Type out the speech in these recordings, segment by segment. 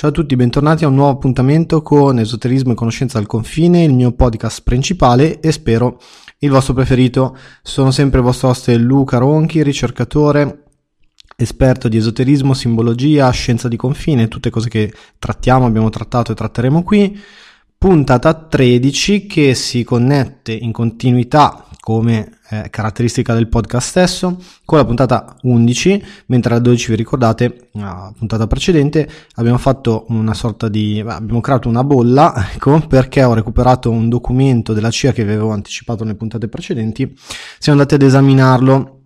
Ciao a tutti, bentornati a un nuovo appuntamento con Esoterismo e Conoscenza al Confine, il mio podcast principale e spero il vostro preferito. Sono sempre il vostro host Luca Ronchi, ricercatore, esperto di esoterismo, simbologia, scienza di confine, tutte cose che trattiamo, abbiamo trattato e tratteremo qui. Puntata 13 che si connette in continuità come eh, caratteristica del podcast stesso, con la puntata 11, mentre la 12 vi ricordate, la puntata precedente, abbiamo fatto una sorta di, abbiamo creato una bolla, ecco, perché ho recuperato un documento della CIA che vi avevo anticipato nelle puntate precedenti, siamo andati ad esaminarlo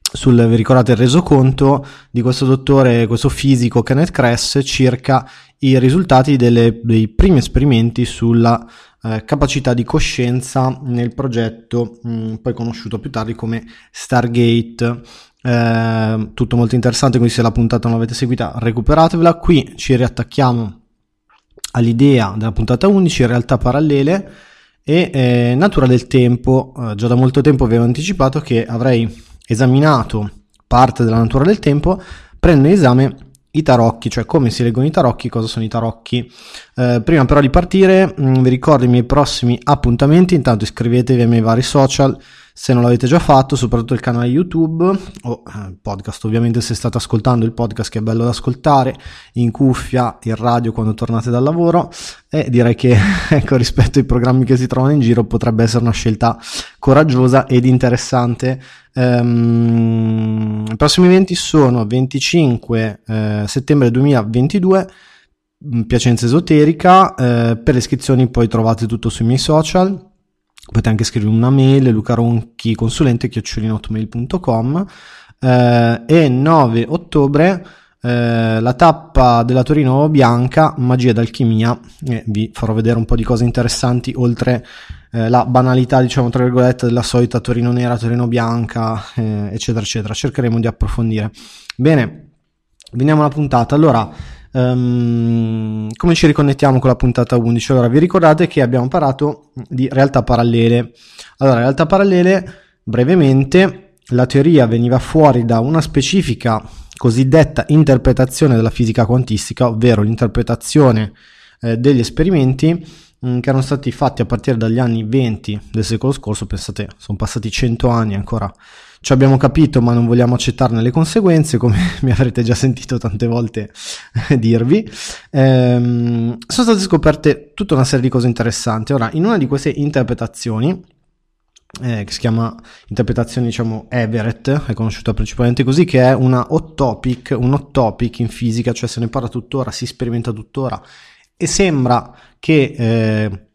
sul, vi ricordate il resoconto di questo dottore, questo fisico Kenneth Kress circa i risultati delle, dei primi esperimenti sulla eh, capacità di coscienza nel progetto mh, mm, poi conosciuto più tardi come Stargate. Eh, tutto molto interessante, quindi se la puntata non l'avete seguita recuperatevela. Qui ci riattacchiamo all'idea della puntata 11, realtà parallele e eh, natura del tempo. Eh, già da molto tempo avevo anticipato che avrei esaminato parte della natura del tempo, prendo in esame i tarocchi, cioè come si leggono i tarocchi, cosa sono i tarocchi. Eh, prima però di partire mh, mm, vi ricordo i miei prossimi appuntamenti, intanto iscrivetevi ai miei vari social se non l'avete già fatto, soprattutto il canale YouTube o eh, il podcast, ovviamente se state ascoltando il podcast che è bello da ascoltare in cuffia, in radio quando tornate dal lavoro e direi che ecco rispetto ai programmi che si trovano in giro potrebbe essere una scelta coraggiosa ed interessante. Um, I prossimi eventi sono 25 eh, settembre 2022 mm, Piacenza Esoterica, eh, per le iscrizioni poi trovate tutto sui miei social potete anche scrivere una mail lucaronchiconsulente chiocciolinohotmail.com eh, e 9 ottobre eh, la tappa della Torino Bianca Magia d'alchimia e vi farò vedere un po' di cose interessanti oltre eh, la banalità diciamo tra virgolette della solita Torino nera Torino bianca eh, eccetera eccetera. Cercheremo di approfondire. Bene veniamo alla puntata. Allora Um, come ci riconnettiamo con la puntata 11? Allora, vi ricordate che abbiamo parlato di realtà parallele. Allora, realtà parallele, brevemente, la teoria veniva fuori da una specifica cosiddetta interpretazione della fisica quantistica, ovvero l'interpretazione eh, degli esperimenti mm, che erano stati fatti a partire dagli anni 20 del secolo scorso, pensate, sono passati 100 anni ancora ci abbiamo capito ma non vogliamo accettarne le conseguenze, come mi avrete già sentito tante volte dirvi. Ehm, sono state scoperte tutta una serie di cose interessanti. Ora, in una di queste interpretazioni, eh, che si chiama interpretazione diciamo Everett, è conosciuta principalmente così, che è una hot topic, un hot topic in fisica, cioè se ne parla tuttora, si sperimenta tuttora e sembra che eh,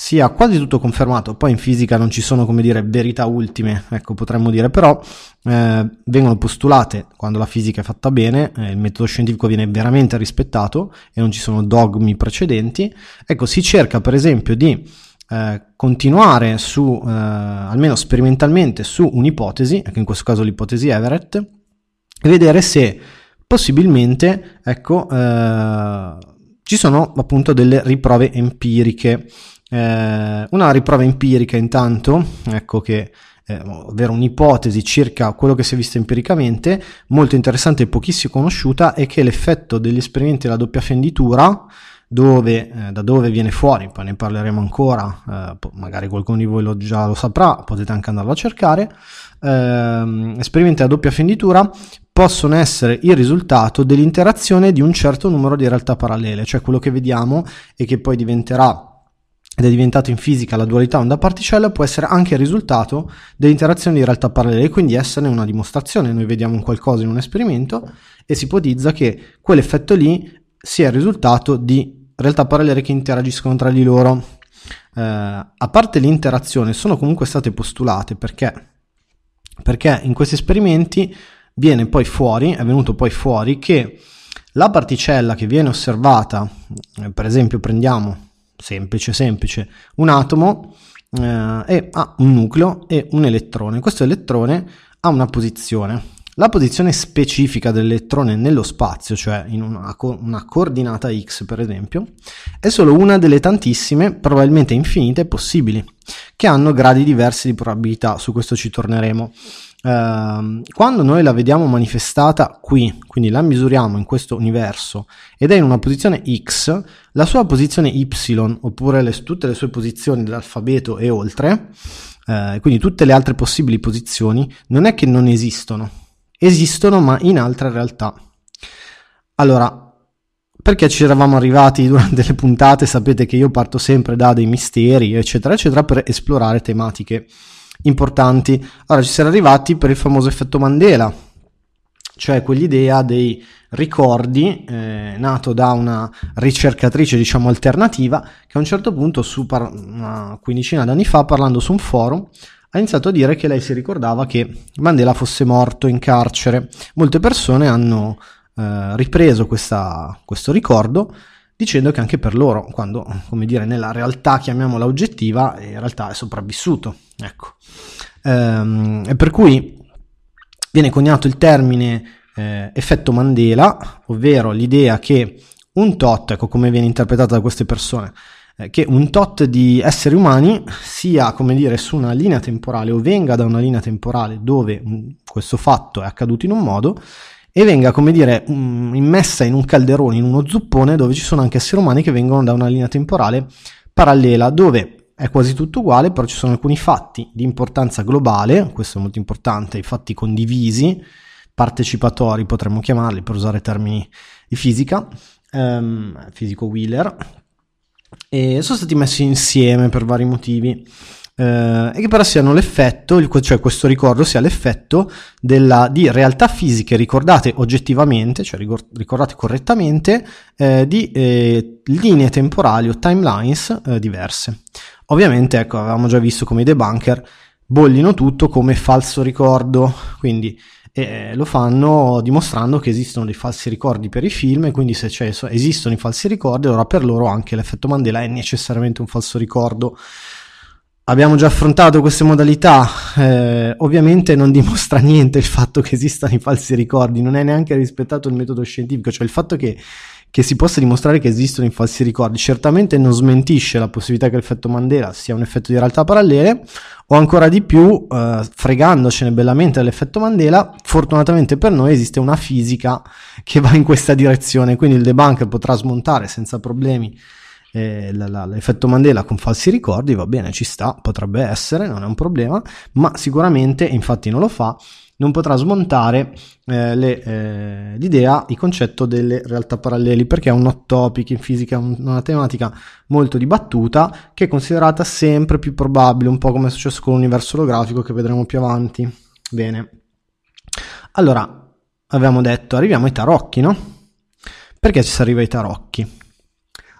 sia quasi tutto confermato, poi in fisica non ci sono come dire verità ultime, ecco potremmo dire, però eh, vengono postulate quando la fisica è fatta bene, eh, il metodo scientifico viene veramente rispettato e non ci sono dogmi precedenti, ecco si cerca per esempio di eh, continuare su, eh, almeno sperimentalmente, su un'ipotesi, ecco in questo caso l'ipotesi Everett, e vedere se possibilmente, ecco, eh, ci sono appunto delle riprove empiriche eh, una riprova empirica intanto, ecco che eh, ovvero un'ipotesi circa quello che si è visto empiricamente, molto interessante e pochissimo conosciuta, è che l'effetto degli esperimenti della doppia fenditura, dove, eh, da dove viene fuori, poi ne parleremo ancora, eh, magari qualcuno di voi lo, già lo saprà, potete anche andarlo a cercare, ehm, esperimenti a doppia fenditura possono essere il risultato dell'interazione di un certo numero di realtà parallele, cioè quello che vediamo e che poi diventerà ed è diventato in fisica la dualità onda-particella, può essere anche il risultato dell'interazione di realtà parallele quindi esserne una dimostrazione. Noi vediamo un qualcosa in un esperimento e si ipotizza che quell'effetto lì sia il risultato di realtà parallele che interagiscono tra di loro. Eh, a parte l'interazione, sono comunque state postulate perché? Perché in questi esperimenti viene poi fuori, è venuto poi fuori che la particella che viene osservata, eh, per esempio prendiamo semplice, semplice, un atomo eh, e ha un nucleo e un elettrone. Questo elettrone ha una posizione. La posizione specifica dell'elettrone nello spazio, cioè in una, co- una, coordinata x per esempio, è solo una delle tantissime, probabilmente infinite, possibili, che hanno gradi diversi di probabilità, su questo ci torneremo. Uh, quando noi la vediamo manifestata qui, quindi la misuriamo in questo universo ed è in una posizione X, la sua posizione Y, oppure le, tutte le sue posizioni dell'alfabeto e oltre, uh, quindi tutte le altre possibili posizioni, non è che non esistono, esistono ma in altre realtà. Allora, perché ci eravamo arrivati durante le puntate, sapete che io parto sempre da dei misteri, eccetera, eccetera, per esplorare tematiche importanti. Allora ci si era arrivati per il famoso effetto Mandela, cioè quell'idea dei ricordi eh, nato da una ricercatrice diciamo alternativa che a un certo punto su par- una quindicina d'anni fa parlando su un forum ha iniziato a dire che lei si ricordava che Mandela fosse morto in carcere. Molte persone hanno eh, ripreso questa, questo ricordo dicendo che anche per loro, quando, come dire, nella realtà chiamiamola oggettiva, in realtà è sopravvissuto. Ecco. Ehm, per cui viene coniato il termine eh, effetto Mandela, ovvero l'idea che un tot, ecco come viene interpretato da queste persone, eh, che un tot di esseri umani sia, come dire, su una linea temporale o venga da una linea temporale dove mh, questo fatto è accaduto in un modo e venga, come dire, um, immessa in un calderone, in uno zuppone dove ci sono anche esseri umani che vengono da una linea temporale parallela, dove è quasi tutto uguale, però ci sono alcuni fatti di importanza globale, questo è molto importante, i fatti condivisi, partecipatori potremmo chiamarli per usare termini di fisica, um, fisico Wheeler, e sono stati messi insieme per vari motivi eh, e che però siano l'effetto, cioè questo ricordo sia l'effetto della, di realtà fisiche ricordate oggettivamente, cioè ricordate correttamente, eh, di eh, linee temporali o timelines eh, diverse. Ovviamente, ecco, avevamo già visto come i debunker bollino tutto come falso ricordo, quindi eh, lo fanno dimostrando che esistono dei falsi ricordi per i film e quindi se esistono i falsi ricordi allora per loro anche l'effetto Mandela è necessariamente un falso ricordo. Abbiamo già affrontato queste modalità, eh, ovviamente non dimostra niente il fatto che esistano i falsi ricordi, non è neanche rispettato il metodo scientifico, cioè il fatto che, che si possa dimostrare che esistono i falsi ricordi. Certamente non smentisce la possibilità che l'effetto Mandela sia un effetto di realtà parallele o ancora di più, eh, fregandocene bellamente dell'effetto Mandela, fortunatamente per noi esiste una fisica che va in questa direzione, quindi il debunker potrà smontare senza problemi eh, la, la, l'effetto Mandela con falsi ricordi, va bene, ci sta, potrebbe essere, non è un problema, ma sicuramente, infatti non lo fa, non potrà smontare eh, le, eh, l'idea, il concetto delle realtà paralleli, perché è un hot topic in fisica, una tematica molto dibattuta, che è considerata sempre più probabile, un po' come è successo con l'universo olografico che vedremo più avanti. Bene. Allora, avevamo detto, arriviamo ai tarocchi, no? Perché ci si arriva ai tarocchi?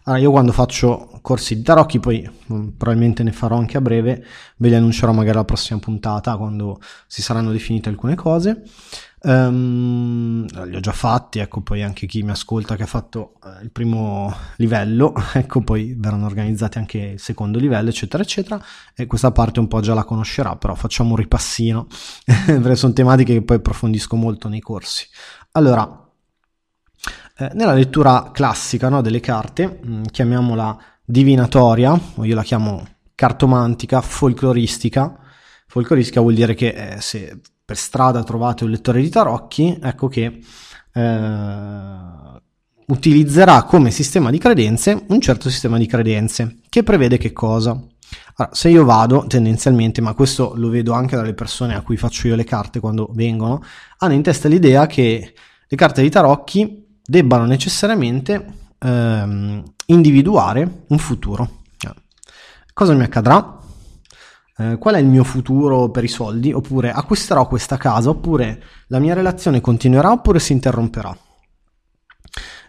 Allora, io quando faccio corsi di tarocchi, poi mm, probabilmente ne farò anche a breve, ve li annuncerò magari alla prossima puntata quando si saranno definite alcune cose. Um, li ho già fatti, ecco poi anche chi mi ascolta che ha fatto eh, il primo livello, ecco poi verranno organizzati anche il secondo livello, eccetera, eccetera. E questa parte un po' già la conoscerà, però facciamo un ripassino, perché sono tematiche che poi approfondisco molto nei corsi. Allora, eh, nella lettura classica no, delle carte, mh, mm, chiamiamola divinatoria, o io la chiamo cartomantica, folcloristica. Folcloristica vuol dire che eh, se per strada trovate un lettore di tarocchi, ecco che eh, utilizzerà come sistema di credenze un certo sistema di credenze, che prevede che cosa? Allora, se io vado tendenzialmente, ma questo lo vedo anche dalle persone a cui faccio io le carte quando vengono, hanno in testa l'idea che le carte di tarocchi debbano necessariamente ehm, individuare un futuro. Cosa mi accadrà? Eh, qual è il mio futuro per i soldi? Oppure acquisterò questa casa? Oppure la mia relazione continuerà? Oppure si interromperà?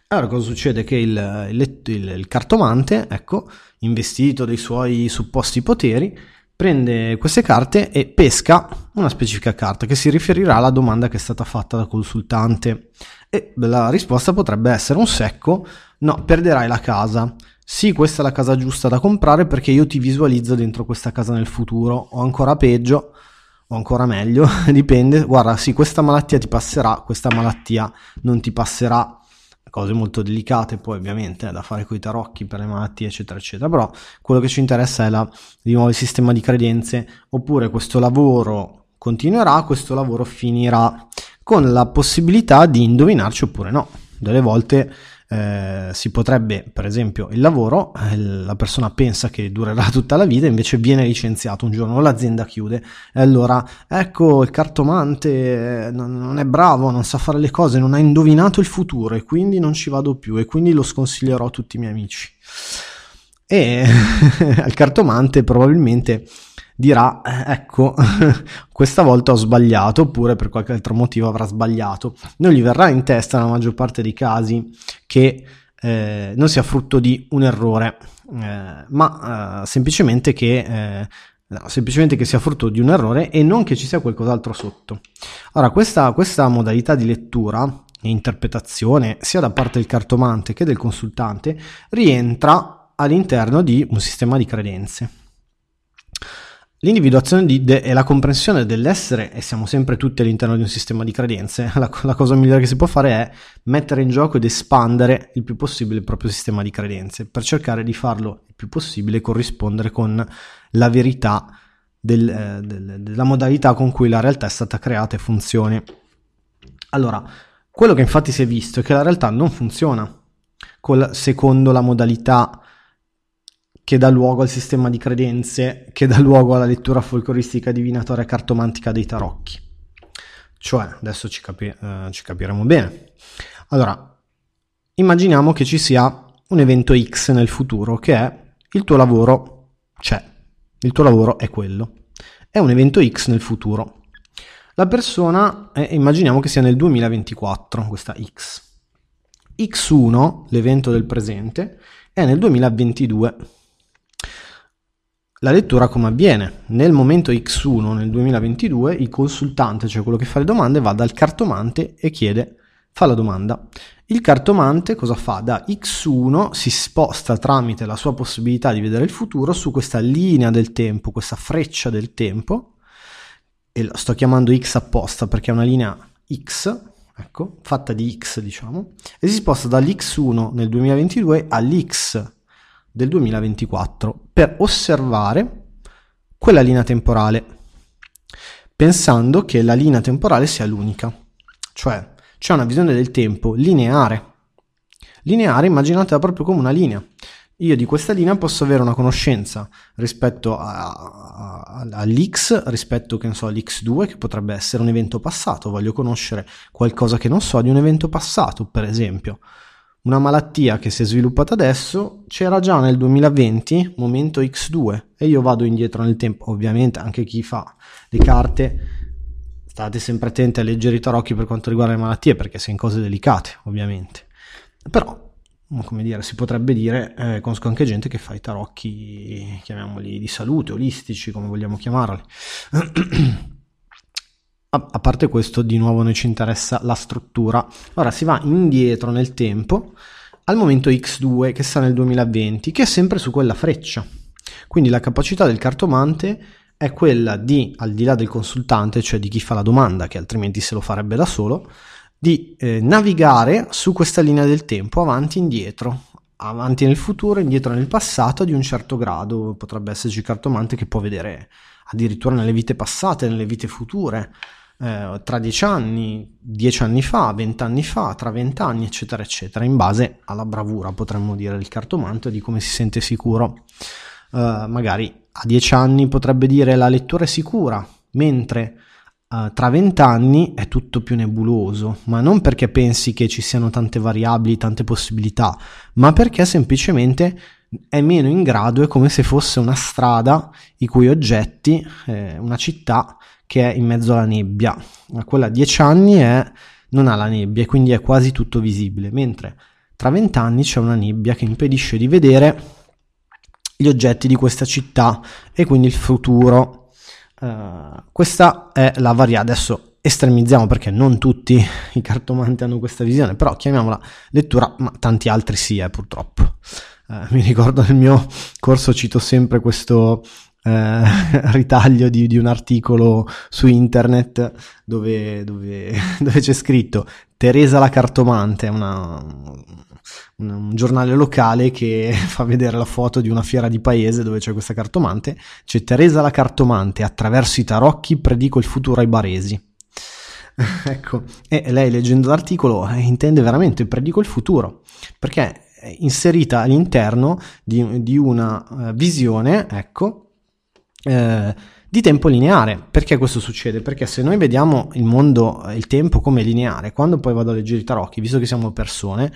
Allora cosa succede? Che il, il, il, il cartomante, ecco, investito dei suoi supposti poteri, prende queste carte e pesca una specifica carta che si riferirà alla domanda che è stata fatta dal consultante. E la risposta potrebbe essere un secco, no, perderai la casa. Sì, questa è la casa giusta da comprare perché io ti visualizzo dentro questa casa nel futuro, o ancora peggio, o ancora meglio, dipende. Guarda, sì, questa malattia ti passerà, questa malattia non ti passerà cose molto delicate poi ovviamente eh, da fare con i tarocchi per le malattie eccetera eccetera però quello che ci interessa è la, di nuovo il sistema di credenze oppure questo lavoro continuerà, questo lavoro finirà, con la possibilità di indovinarci oppure no. Delle volte eh, si potrebbe, per esempio, il lavoro, eh, la persona pensa che durerà tutta la vita, invece viene licenziato un giorno, l'azienda chiude e allora ecco il cartomante eh, non è bravo, non sa fare le cose, non ha indovinato il futuro e quindi non ci vado più e quindi lo sconsiglierò a tutti i miei amici. E al cartomante probabilmente dirà eh, ecco questa volta ho sbagliato oppure per qualche altro motivo avrà sbagliato non gli verrà in testa nella maggior parte dei casi che eh, non sia frutto di un errore eh, ma eh, semplicemente che eh, No, semplicemente che sia frutto di un errore e non che ci sia qualcos'altro sotto. Ora, questa, questa modalità di lettura e interpretazione, sia da parte del cartomante che del consultante, rientra all'interno di un sistema di credenze. L'individuazione di de- e la comprensione dell'essere, e siamo sempre tutti all'interno di un sistema di credenze, la, la, cosa migliore che si può fare è mettere in gioco ed espandere il più possibile il proprio sistema di credenze, per cercare di farlo il più possibile corrispondere con la verità del, eh, del, della modalità con cui la realtà è stata creata e funzioni. Allora, quello che infatti si è visto è che la realtà non funziona col, secondo la modalità che dà luogo al sistema di credenze, che dà luogo alla lettura folcloristica divinatoria cartomantica dei tarocchi. Cioè, adesso ci, capi- eh, ci capiremo bene. Allora, immaginiamo che ci sia un evento X nel futuro che è il tuo lavoro c'è, il tuo lavoro è quello. È un evento X nel futuro. La persona, eh, immaginiamo che sia nel 2024, questa X. X1, l'evento del presente, è nel 2022 la lettura come avviene? Nel momento X1 nel 2022 il consultante, cioè quello che fa le domande, va dal cartomante e chiede, fa la domanda. Il cartomante cosa fa? Da X1 si sposta tramite la sua possibilità di vedere il futuro su questa linea del tempo, questa freccia del tempo, e la sto chiamando X apposta perché è una linea X, ecco, fatta di X diciamo, e si sposta dall'X1 nel 2022 all'X del 2024 per osservare quella linea temporale, pensando che la linea temporale sia l'unica, cioè c'è una visione del tempo lineare. Lineare immaginatela proprio come una linea. Io di questa linea posso avere una conoscenza rispetto a, a, all'X, rispetto che so, all'X2, che potrebbe essere un evento passato. Voglio conoscere qualcosa che non so di un evento passato, per esempio una malattia che si è sviluppata adesso c'era già nel 2020, momento X2, e io vado indietro nel tempo. Ovviamente anche chi fa le carte, state sempre attenti a leggere i tarocchi per quanto riguarda le malattie, perché in cose delicate, ovviamente. Però, come dire, si potrebbe dire, eh, conosco anche gente che fa i tarocchi, chiamiamoli di salute, olistici, come vogliamo chiamarli. A parte questo, di nuovo noi ci interessa la struttura. Ora si va indietro nel tempo al momento X2 che sta nel 2020, che è sempre su quella freccia. Quindi la capacità del cartomante è quella di, al di là del consultante, cioè di chi fa la domanda, che altrimenti se lo farebbe da solo, di eh, navigare su questa linea del tempo avanti e indietro, avanti nel futuro, indietro nel passato di un certo grado. Potrebbe esserci il cartomante che può vedere addirittura nelle vite passate, nelle vite future eh, tra dieci anni, dieci anni fa, vent'anni fa, tra vent'anni, eccetera, eccetera, in base alla bravura, potremmo dire, del cartomante di come si sente sicuro. Eh, magari a dieci anni potrebbe dire la lettura è sicura, mentre Uh, tra vent'anni è tutto più nebuloso, ma non perché pensi che ci siano tante variabili, tante possibilità, ma perché semplicemente è meno in grado, è come se fosse una strada i cui oggetti, eh, una città che è in mezzo alla nebbia. Quella a 10 anni è, non ha la nebbia e quindi è quasi tutto visibile, mentre tra 20 anni c'è una nebbia che impedisce di vedere gli oggetti di questa città e quindi il futuro. Uh, questa è la variabile. Adesso estremizziamo perché non tutti i cartomanti hanno questa visione, però chiamiamola lettura, ma tanti altri sì, eh, purtroppo. Uh, mi ricordo nel mio corso cito sempre questo eh, ritaglio di, di, un articolo su internet dove, dove, dove c'è scritto Teresa la cartomante, una, un giornale locale che fa vedere la foto di una fiera di paese dove c'è questa cartomante. C'è Teresa la cartomante, attraverso i tarocchi predico il futuro ai baresi. ecco, e lei leggendo l'articolo eh, intende veramente predico il futuro, perché è inserita all'interno di, di una uh, visione, ecco, eh, di tempo lineare. Perché questo succede? Perché se noi vediamo il mondo, il tempo come lineare, quando poi vado a leggere i tarocchi, visto che siamo persone,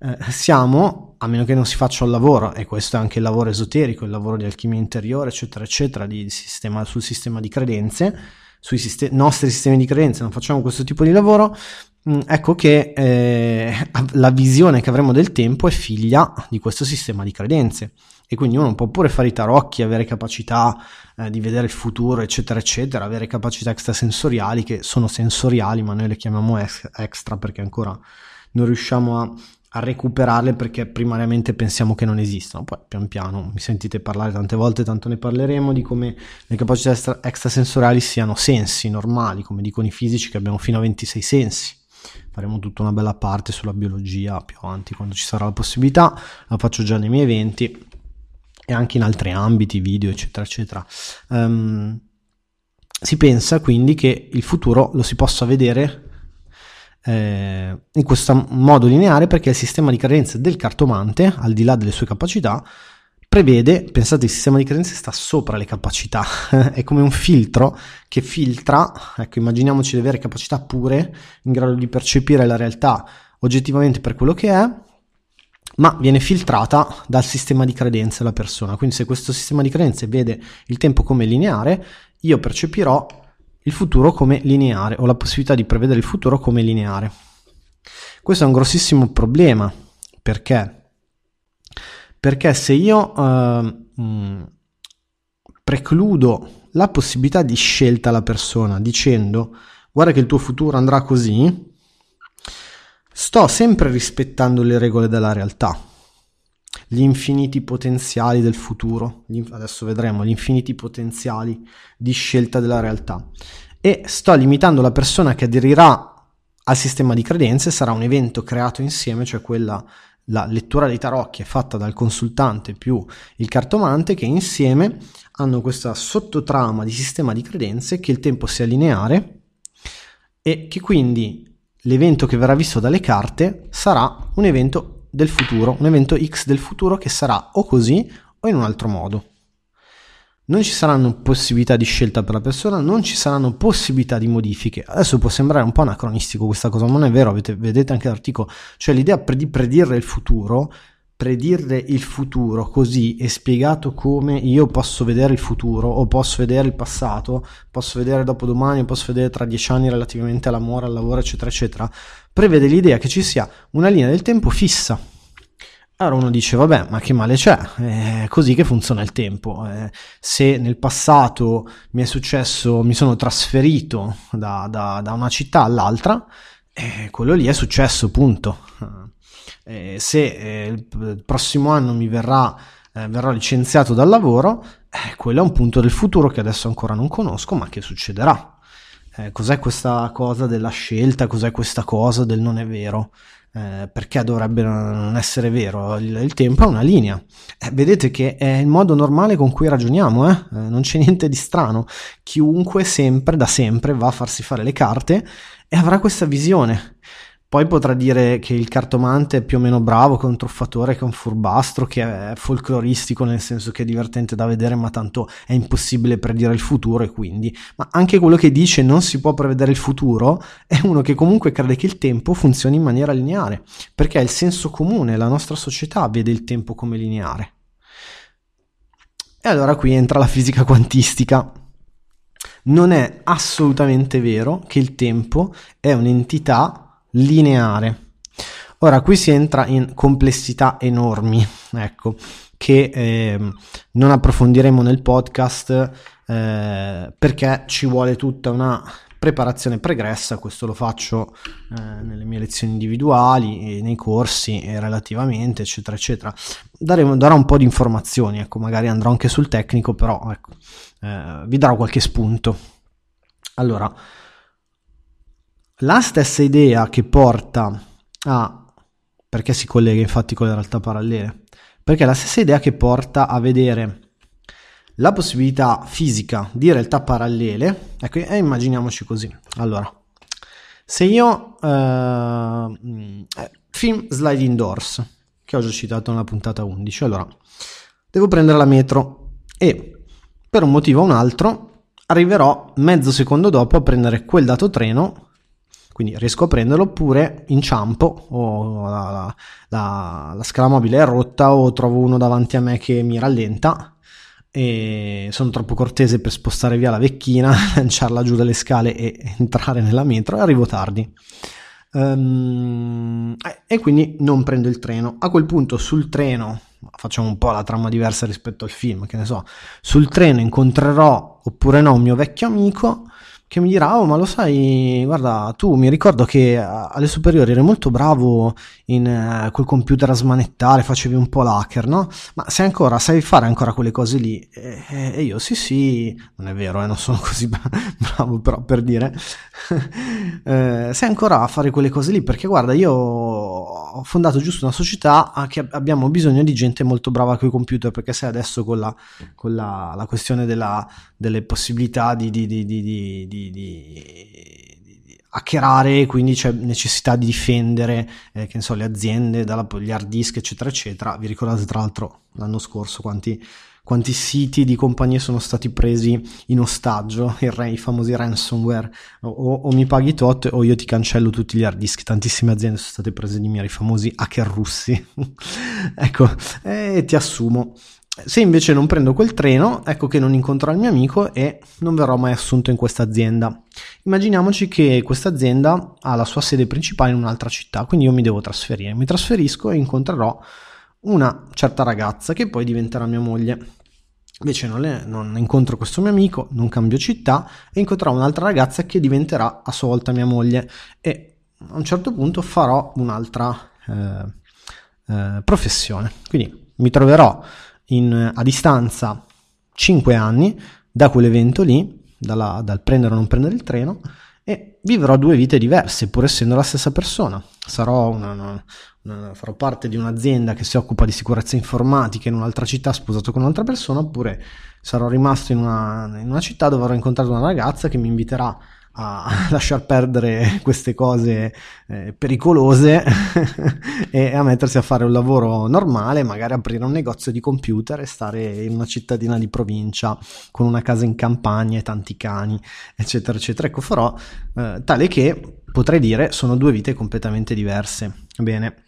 eh, siamo, a meno che non si faccia un lavoro, e questo è anche il lavoro esoterico, il lavoro di alchimia interiore, eccetera, eccetera, di sistema, sul sistema di credenze, sui sistemi, nostri sistemi di credenze, non facciamo questo tipo di lavoro, mh, mm, ecco che eh, la visione che avremo del tempo è figlia di questo sistema di credenze. E quindi uno può pure fare i tarocchi, avere capacità eh, di vedere il futuro, eccetera, eccetera, avere capacità extrasensoriali che sono sensoriali, ma noi le chiamiamo extra perché ancora non riusciamo a a recuperarle perché primariamente pensiamo che non esistano. Poi pian piano mi sentite parlare tante volte, tanto ne parleremo di come le capacità extra- extrasensoriali siano sensi normali, come dicono i fisici che abbiamo fino a 26 sensi. Faremo tutta una bella parte sulla biologia più avanti quando ci sarà la possibilità, la faccio già nei miei eventi e anche in altri ambiti, video, eccetera, eccetera. Um, si pensa quindi che il futuro lo si possa vedere eh, in questo modo lineare perché il sistema di credenze del cartomante, al di là delle sue capacità, prevede, pensate, il sistema di credenze sta sopra le capacità, è come un filtro che filtra, ecco, immaginiamoci di avere capacità pure, in grado di percepire la realtà oggettivamente per quello che è, ma viene filtrata dal sistema di credenze la persona. Quindi se questo sistema di credenze vede il tempo come lineare, io percepirò il futuro come lineare o la possibilità di prevedere il futuro come lineare. Questo è un grossissimo problema perché? Perché se io mh, precludo la possibilità di scelta alla persona dicendo guarda che il tuo futuro andrà così, sto sempre rispettando le regole della realtà. Gli infiniti potenziali del futuro, adesso vedremo gli infiniti potenziali di scelta della realtà. E sto limitando la persona che aderirà al sistema di credenze, sarà un evento creato insieme, cioè quella la lettura dei tarocchi è fatta dal consultante più il cartomante che insieme hanno questa sottotrama di sistema di credenze che il tempo sia lineare e che quindi l'evento che verrà visto dalle carte sarà un evento del futuro, un evento X del futuro che sarà o così o in un altro modo. Non ci saranno possibilità di scelta per la persona, non ci saranno possibilità di modifiche. Adesso può sembrare un po' anacronistico questa cosa, ma non è vero, avete, vedete anche l'articolo, cioè l'idea di predire il futuro predire il futuro così è spiegato come io posso vedere il futuro o posso vedere il passato, posso vedere dopodomani, posso vedere tra dieci anni relativamente all'amore, al lavoro, eccetera, eccetera, prevede l'idea che ci sia una linea del tempo fissa. Allora uno dice, vabbè, ma che male c'è? È così che funziona il tempo. Eh, se nel passato mi è successo, mi sono trasferito da, da, da una città all'altra, eh, quello lì è successo, punto eh, se eh, il prossimo anno mi verrà, eh, verrò licenziato dal lavoro, eh, quello è un punto del futuro che adesso ancora non conosco, ma che succederà. Cos'è questa cosa della scelta? Cos'è questa cosa del non è vero? Eh, perché dovrebbe non essere vero? Il, il tempo è una linea. Eh, vedete che è il modo normale con cui ragioniamo, eh? non c'è niente di strano. Chiunque sempre, da sempre, va a farsi fare le carte e avrà questa visione. Poi potrà dire che il cartomante è più o meno bravo, che è un truffatore, che è un furbastro, che è folcloristico nel senso che è divertente da vedere, ma tanto è impossibile predire il futuro e quindi. Ma anche quello che dice non si può prevedere il futuro è uno che comunque crede che il tempo funzioni in maniera lineare, perché è il senso comune, la nostra società vede il tempo come lineare. E allora qui entra la fisica quantistica. Non è assolutamente vero che il tempo è un'entità lineare. Ora qui si entra in complessità enormi, ecco, che eh, non approfondiremo nel podcast eh, perché ci vuole tutta una preparazione pregressa, questo lo faccio eh, nelle mie lezioni individuali, nei corsi e relativamente, eccetera, eccetera. Daremo, darò un po' di informazioni, ecco, magari andrò anche sul tecnico, però ecco, eh, vi darò qualche spunto. Allora, la stessa idea che porta a... perché si collega infatti con le realtà parallele? Perché è la stessa idea che porta a vedere la possibilità fisica di realtà parallele, ecco, e immaginiamoci così. Allora, se io eh, film Sliding Doors, che ho già citato nella puntata 11, allora devo prendere la metro e per un motivo o un altro arriverò mezzo secondo dopo a prendere quel dato treno quindi riesco a prenderlo oppure inciampo o la, la, la, la scala mobile è rotta o trovo uno davanti a me che mi rallenta e sono troppo cortese per spostare via la vecchina, lanciarla giù dalle scale e entrare nella metro e arrivo tardi. Um, e quindi non prendo il treno. A quel punto sul treno, facciamo un po' la trama diversa rispetto al film, che ne so, sul treno incontrerò oppure no un mio vecchio amico che mi dirà, oh ma lo sai, guarda, tu mi ricordo che alle superiori eri molto bravo in uh, col computer a smanettare, facevi un po' l'hacker, no? Ma sai ancora, sai fare ancora quelle cose lì? E, e io, sì sì, non è vero, eh, non sono così bravo però per dire, eh, sai ancora a fare quelle cose lì? Perché guarda, io ho fondato giusto una società che abbiamo bisogno di gente molto brava con i computer, perché sai adesso con la, con la, la questione della, delle possibilità di, di, di, di di, di hackerare, quindi c'è necessità di difendere eh, che ne so, le aziende dagli hard disk, eccetera, eccetera. Vi ricordate tra l'altro l'anno scorso quanti, quanti siti di compagnie sono stati presi in ostaggio, i famosi ransomware, o, o, mi paghi tot o io ti cancello tutti gli hard disk. Tantissime aziende sono state prese di mira, i famosi hacker russi. ecco, e ti assumo. Se invece non prendo quel treno, ecco che non incontrerò il mio amico e non verrò mai assunto in questa azienda. Immaginiamoci che questa azienda ha la sua sede principale in un'altra città, quindi io mi devo trasferire. Mi trasferisco e incontrerò una certa ragazza che poi diventerà mia moglie. Invece non, le, non, incontro questo mio amico, non cambio città e incontrerò un'altra ragazza che diventerà a sua volta mia moglie e a un certo punto farò un'altra eh, eh, professione. Quindi mi troverò in, a distanza 5 anni da quell'evento lì, dalla, dal prendere o non prendere il treno, e vivrò due vite diverse, pur essendo la stessa persona. Sarò una, una, una, farò parte di un'azienda che si occupa di sicurezza informatica in un'altra città sposato con un'altra persona, oppure sarò rimasto in una, in una città dove avrò incontrato una ragazza che mi inviterà a lasciar perdere queste cose eh, pericolose e a mettersi a fare un lavoro normale, magari aprire un negozio di computer e stare in una cittadina di provincia con una casa in campagna e tanti cani, eccetera, eccetera. Ecco, farò eh, tale che potrei dire sono due vite completamente diverse. Bene,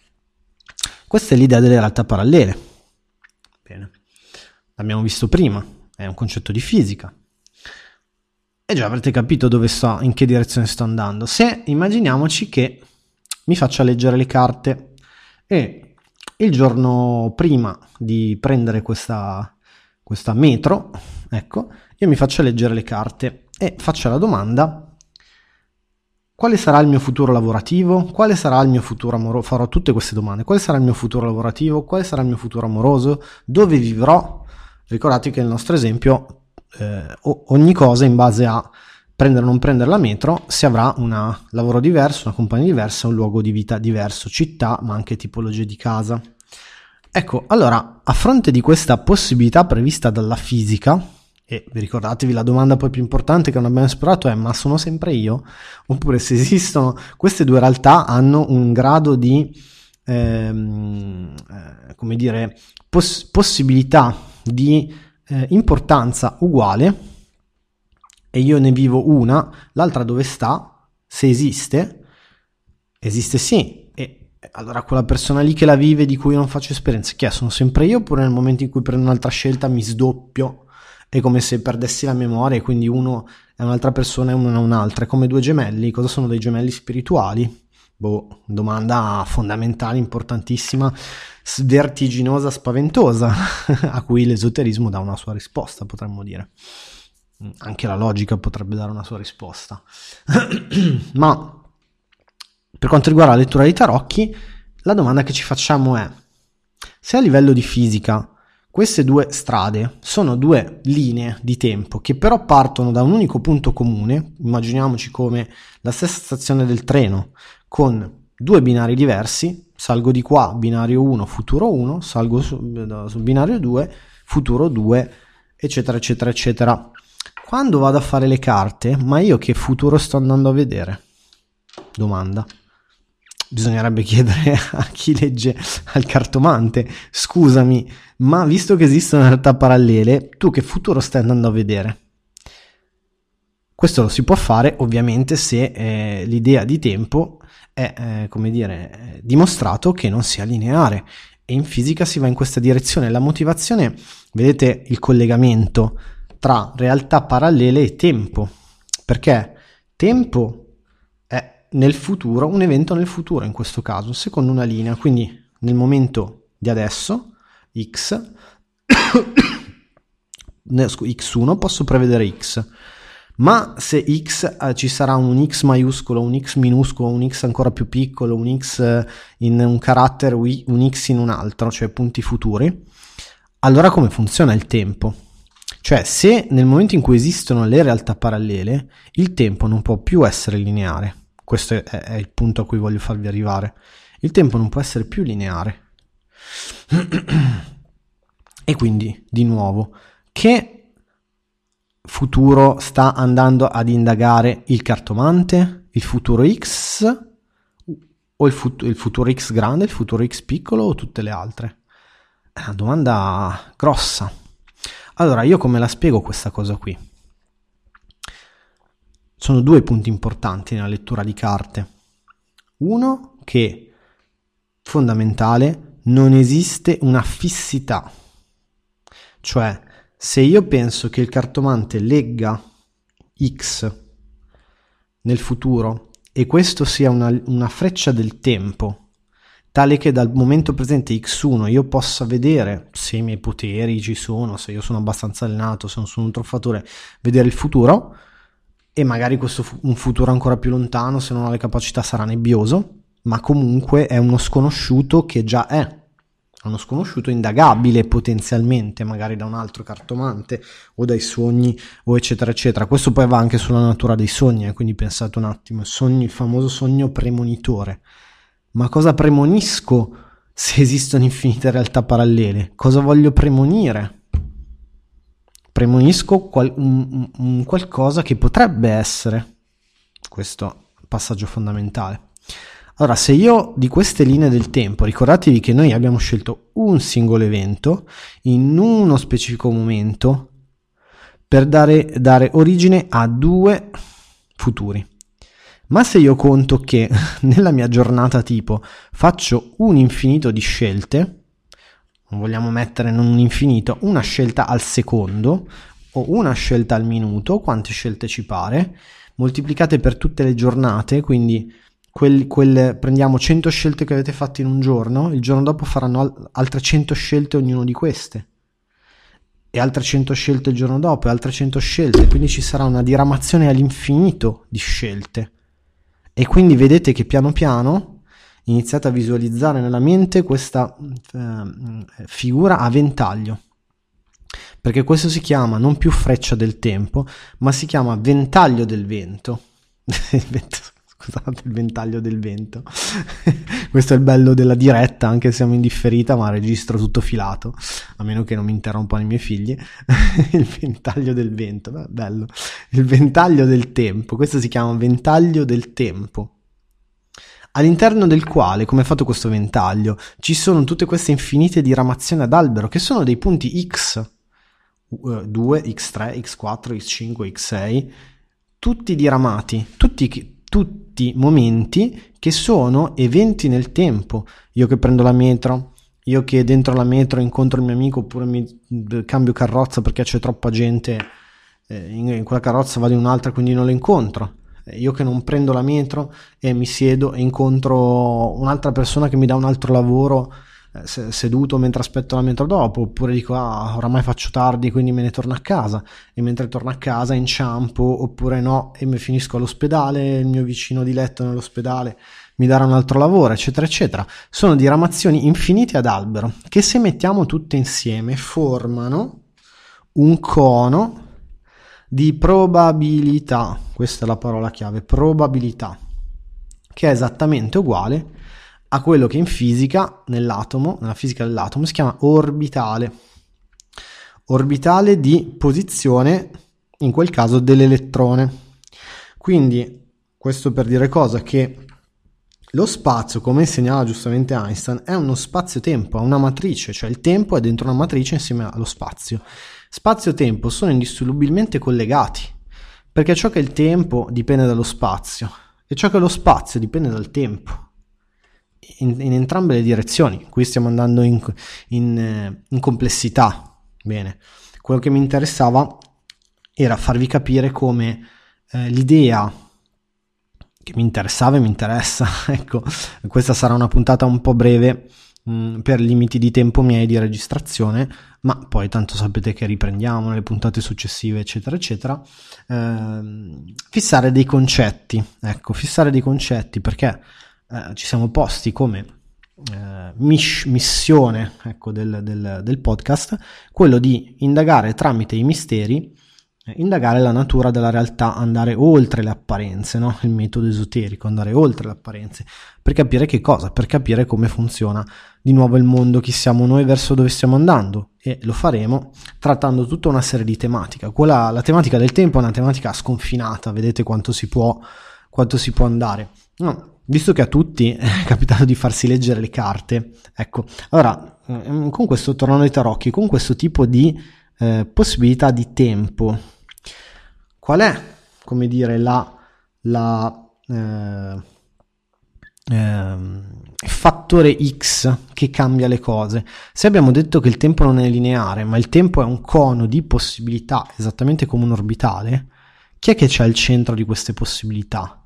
questa è l'idea delle realtà parallele. Bene, l'abbiamo visto prima, è un concetto di fisica e già avrete capito dove sto, in che direzione sto andando. Se immaginiamoci che mi faccia leggere le carte e il giorno prima di prendere questa, questa metro, ecco, io mi faccio leggere le carte e faccio la domanda quale sarà il mio futuro lavorativo? Quale sarà il mio futuro amoroso? Farò tutte queste domande. Quale sarà il mio futuro lavorativo? Quale sarà il mio futuro amoroso? Dove vivrò? Ricordate che nel nostro esempio eh, ogni cosa in base a prendere o non prendere la metro si avrà un lavoro diverso, una compagnia diversa, un luogo di vita diverso, città, ma anche tipologie di casa. Ecco, allora, a fronte di questa possibilità prevista dalla fisica, e vi ricordatevi la domanda poi più importante che non abbiamo esplorato è ma sono sempre io? Oppure se esistono queste due realtà hanno un grado di, ehm, eh, come dire, poss- possibilità di eh, importanza uguale e io ne vivo una, l'altra dove sta, se esiste, esiste sì. E allora quella persona lì che la vive, di cui non faccio esperienza, chi è? Sono sempre io oppure nel momento in cui prendo un'altra scelta mi sdoppio? È come se perdessi la memoria e quindi uno è un'altra persona e uno è un'altra. È come due gemelli. Cosa sono dei gemelli spirituali? Boh, domanda fondamentale, importantissima vertiginosa, spaventosa, a cui l'esoterismo dà una sua risposta, potremmo dire. Anche la logica potrebbe dare una sua risposta. Ma per quanto riguarda la lettura dei tarocchi, la domanda che ci facciamo è: se a livello di fisica Queste due strade sono due linee di tempo che però partono da un unico punto comune, immaginiamoci come la stessa stazione del treno con due binari diversi, salgo di qua, binario 1, futuro 1, salgo su, sul binario 2, futuro 2, eccetera, eccetera, eccetera. Quando vado a fare le carte, ma io che futuro sto andando a vedere? Domanda bisognerebbe chiedere a chi legge al cartomante, scusami, ma visto che esistono realtà parallele, tu che futuro stai andando a vedere? Questo lo si può fare ovviamente se eh, l'idea di tempo è, eh, come dire, dimostrato che non sia lineare. E in fisica si va in questa direzione. La motivazione, vedete il collegamento tra realtà parallele e tempo, perché tempo nel futuro, un evento nel futuro in questo caso, secondo una linea, quindi nel momento di adesso, x, x1 posso prevedere x, ma se x eh, ci sarà un x maiuscolo, un x minuscolo, un x ancora più piccolo, un x eh, in un carattere, un x in un altro, cioè punti futuri, allora come funziona il tempo? Cioè se nel momento in cui esistono le realtà parallele, il tempo non può più essere lineare questo è, è il punto a cui voglio farvi arrivare. Il tempo non può essere più lineare. e quindi, di nuovo, che futuro sta andando ad indagare il cartomante? Il futuro X o il, fut- il, futuro X grande, il futuro X piccolo o tutte le altre? È una domanda grossa. Allora, io come la spiego questa cosa qui? sono due punti importanti nella lettura di carte. Uno che fondamentale non esiste una fissità. Cioè, se io penso che il cartomante legga X nel futuro e questo sia una, una freccia del tempo, tale che dal momento presente X1 io possa vedere se i miei poteri ci sono, se io sono abbastanza allenato, se non sono un truffatore, vedere il futuro, e magari questo fu- un futuro ancora più lontano, se non ha le capacità, sarà nebbioso, ma comunque è uno sconosciuto che già è, è uno sconosciuto indagabile potenzialmente, magari da un altro cartomante o dai sogni o eccetera eccetera. Questo poi va anche sulla natura dei sogni, eh, quindi pensate un attimo, sogni, il famoso sogno premonitore. Ma cosa premonisco se esistono infinite realtà parallele? Cosa voglio premonire? premonisco qual- un, un qualcosa che potrebbe essere questo passaggio fondamentale. Allora, se io di queste linee del tempo, ricordatevi che noi abbiamo scelto un singolo evento in uno specifico momento per dare, dare origine a due futuri. Ma se io conto che nella mia giornata tipo faccio un infinito di scelte, non vogliamo mettere in un infinito, una scelta al secondo o una scelta al minuto, quante scelte ci pare, moltiplicate per tutte le giornate, quindi quel, quel, prendiamo 100 scelte che avete fatto in un giorno, il giorno dopo faranno altre 100 scelte ognuno di queste e altre 100 scelte il giorno dopo e altre 100 scelte, quindi ci sarà una diramazione all'infinito di scelte. E quindi vedete che piano piano iniziate a visualizzare nella mente questa eh, figura a ventaglio. Perché questo si chiama non più freccia del tempo, ma si chiama ventaglio del vento. Scusate, il ventaglio del vento. Questo è il bello della diretta, anche se siamo in differita, ma registro tutto filato, a meno che non mi interrompano i miei figli. il ventaglio del vento, Beh, bello. Il ventaglio del tempo, questo si chiama ventaglio del tempo all'interno del quale, come è fatto questo ventaglio, ci sono tutte queste infinite diramazioni ad albero che sono dei punti X, 2, X3, X4, X5, X6, tutti diramati, tutti, tutti momenti che sono eventi nel tempo. Io che prendo la metro, io che dentro la metro incontro il mio amico oppure mi cambio carrozza perché c'è troppa gente eh, in quella carrozza vado in un'altra quindi non lo incontro io che non prendo la metro e mi siedo e incontro un'altra persona che mi dà un altro lavoro eh, seduto mentre aspetto la metro dopo, oppure dico ah, oramai faccio tardi quindi me ne torno a casa e mentre torno a casa inciampo, oppure no e mi finisco all'ospedale, il mio vicino di letto nell'ospedale mi darà un altro lavoro, eccetera, eccetera. Sono diramazioni infinite ad albero che se mettiamo tutte insieme formano un cono di probabilità, questa è la parola chiave, probabilità, che è esattamente uguale a quello che in fisica, nell'atomo, nella fisica dell'atomo, si chiama orbitale. Orbitale di posizione, in quel caso, dell'elettrone. Quindi, questo per dire cosa? Che lo spazio, come insegnava giustamente Einstein, è uno spazio-tempo, è una matrice, cioè il tempo è dentro una matrice insieme allo spazio. Spazio-tempo sono indissolubilmente collegati, perché ciò che è il tempo dipende dallo spazio e ciò che è lo spazio dipende dal tempo in, in entrambe le direzioni. Qui stiamo andando in, in, eh, in complessità. Bene, quello che mi interessava era farvi capire come eh, l'idea che mi interessava e mi interessa, ecco, questa sarà una puntata un po' breve mh, mm, per limiti di tempo miei di registrazione, ma poi tanto sapete che riprendiamo nelle puntate successive, eccetera, eccetera. Eh, fissare dei concetti, ecco, fissare dei concetti perché eh, ci siamo posti come eh, missione ecco, del, del, del, podcast quello di indagare tramite i misteri, eh, indagare la natura della realtà, andare oltre le apparenze, no? il metodo esoterico, andare oltre le apparenze, per capire che cosa, per capire come funziona di nuovo il mondo, chi siamo noi, verso dove stiamo andando e lo faremo trattando tutta una serie di tematiche. Quella, la tematica del tempo è una tematica sconfinata, vedete quanto si può, quanto si può andare. No, visto che a tutti è capitato di farsi leggere le carte, ecco, allora mm, con questo tornando ai tarocchi, con questo tipo di eh, possibilità di tempo, qual è, come dire, la, la eh, eh, fattore X che cambia le cose? Se abbiamo detto che il tempo non è lineare, ma il tempo è un cono di possibilità, esattamente come un orbitale, chi è che c'è al centro di queste possibilità?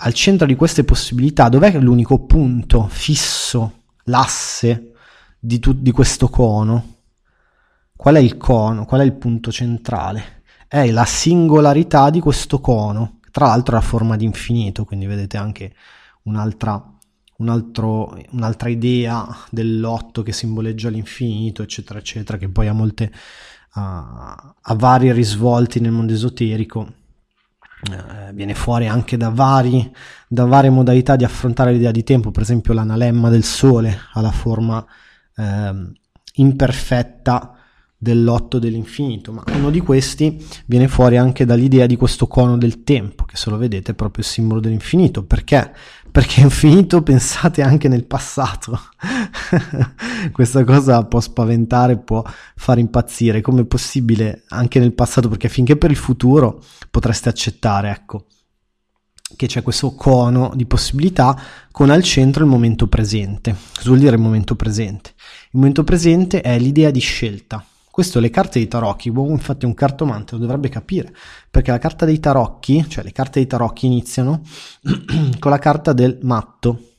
Al centro di queste possibilità, dov'è l'unico punto fisso, l'asse di, tu- di questo cono? Qual è il cono? Qual è il punto centrale? È la singolarità di questo cono, tra l'altro ha forma di infinito, quindi vedete anche un'altra, un altro, un'altra idea dell'otto che simboleggia l'infinito, eccetera, eccetera, che poi ha molte, uh, ha vari risvolti nel mondo esoterico eh, viene fuori anche da, vari, da, varie modalità di affrontare l'idea di tempo, per esempio l'analemma del Sole ha la forma eh, imperfetta dell'otto dell'infinito, ma uno di questi viene fuori anche dall'idea di questo cono del tempo, che se lo vedete è proprio il simbolo dell'infinito. Perché? Perché infinito pensate anche nel passato. Questa cosa può spaventare, può far impazzire. Come è possibile anche nel passato? Perché finché per il futuro potreste accettare, ecco, che c'è questo cono di possibilità con al centro il momento presente. Cosa vuol dire il momento presente? Il momento presente è l'idea di scelta questo le carte dei tarocchi, infatti un cartomante lo dovrebbe capire, perché la carta dei tarocchi, cioè le carte dei tarocchi iniziano con la carta del matto.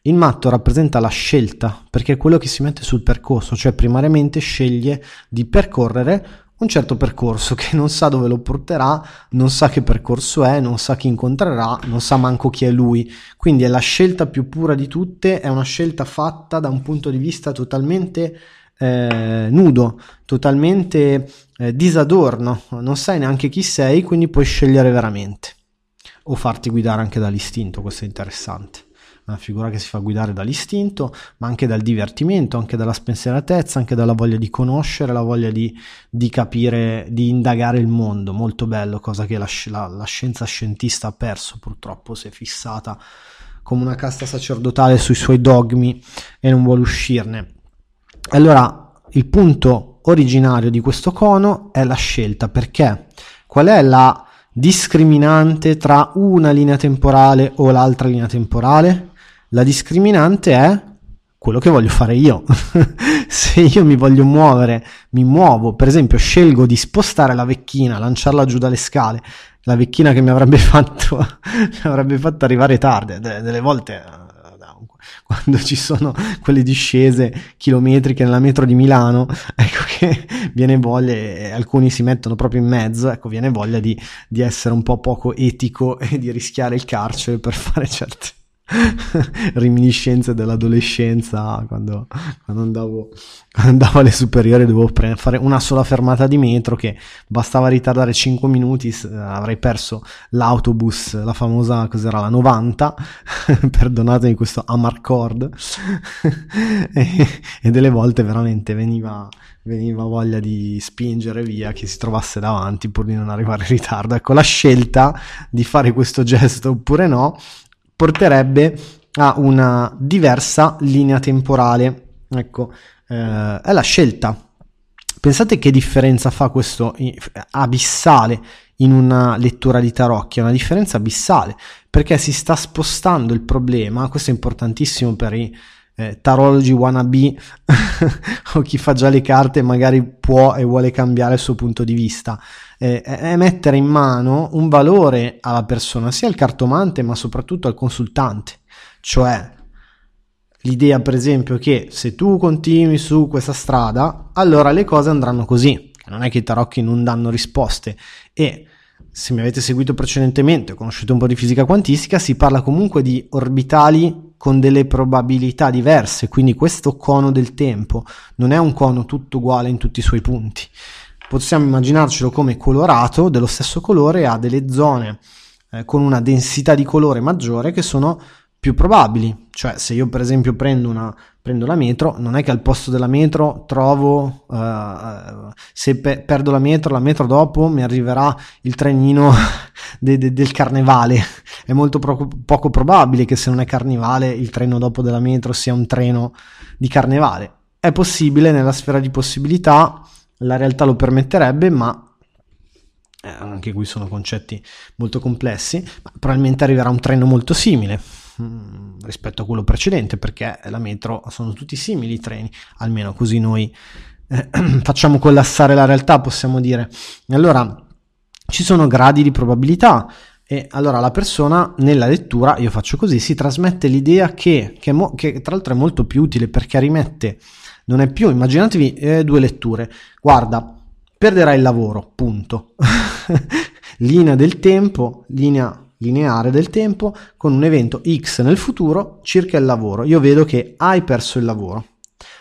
Il matto rappresenta la scelta, perché è quello che si mette sul percorso, cioè primariamente sceglie di percorrere un certo percorso che non sa dove lo porterà, non sa che percorso è, non sa chi incontrerà, non sa manco chi è lui. Quindi è la scelta più pura di tutte, è una scelta fatta da un punto di vista totalmente eh, nudo, totalmente eh, disadorno, non sai neanche chi sei, quindi puoi scegliere veramente o farti guidare anche dall'istinto, questo è interessante. Una figura che si fa guidare dall'istinto, ma anche dal divertimento, anche dalla spensieratezza, anche dalla voglia di conoscere, la voglia di, di capire, di indagare il mondo. Molto bello, cosa che la, la, la scienza scientista ha perso purtroppo, si è fissata come una casta sacerdotale sui suoi dogmi e non vuole uscirne. Allora, il punto originario di questo cono è la scelta, perché qual è la discriminante tra una linea temporale o l'altra linea temporale? La discriminante è quello che voglio fare io. Se io mi voglio muovere, mi muovo, per esempio, scelgo di spostare la vecchina, lanciarla giù dalle scale, la vecchina che mi avrebbe fatto, mi avrebbe fatto arrivare tardi, delle, delle volte quando ci sono quelle discese chilometriche nella metro di Milano, ecco che viene voglia, e alcuni si mettono proprio in mezzo, ecco, viene voglia di, di essere un po' poco etico e di rischiare il carcere per fare certe reminiscenze dell'adolescenza quando, quando, andavo, quando andavo alle superiori dovevo pre- fare una sola fermata di metro che bastava ritardare 5 minuti avrei perso l'autobus la famosa cos'era la 90 perdonatemi questo Amarcord e, e delle volte veramente veniva veniva voglia di spingere via chi si trovasse davanti pur di non arrivare in ritardo. Ecco, la scelta di fare questo gesto oppure no porterebbe a una diversa linea temporale. Ecco, eh, è la scelta. Pensate che differenza fa questo abissale in una lettura di tarocchi? È una differenza abissale perché si sta spostando il problema. Questo è importantissimo per i eh, tarologi wannabe o chi fa già le carte magari può e vuole cambiare il suo punto di vista eh, è mettere in mano un valore alla persona, sia al cartomante ma soprattutto al consultante. Cioè, l'idea per esempio che se tu continui su questa strada, allora le cose andranno così. Non è che i tarocchi non danno risposte e se mi avete seguito precedentemente, conoscete un po' di fisica quantistica, si parla comunque di orbitali con delle probabilità diverse, quindi questo cono del tempo non è un cono tutto uguale in tutti i suoi punti. Possiamo immaginarcelo come colorato dello stesso colore ha delle zone eh, con una densità di colore maggiore che sono più probabili. Cioè, se io per esempio prendo, una, prendo la metro, non è che al posto della metro trovo, uh, se pe- perdo la metro, la metro dopo mi arriverà il trenino de- de- del carnevale. È molto pro- poco probabile che se non è carnevale il treno dopo della metro sia un treno di carnevale. È possibile nella sfera di possibilità la realtà lo permetterebbe, ma eh, anche qui sono concetti molto complessi, probabilmente arriverà un treno molto simile mm, rispetto a quello precedente, perché la metro sono tutti simili i treni, almeno così noi eh, facciamo collassare la realtà, possiamo dire. Allora, ci sono gradi di probabilità. E allora la persona nella lettura, io faccio così, si trasmette l'idea che, che, mo, che tra l'altro è molto più utile perché rimette non è più, immaginatevi eh, due letture, guarda, perderai il lavoro, punto. linea del tempo, linea lineare del tempo, con un evento X nel futuro circa il lavoro. Io vedo che hai perso il lavoro.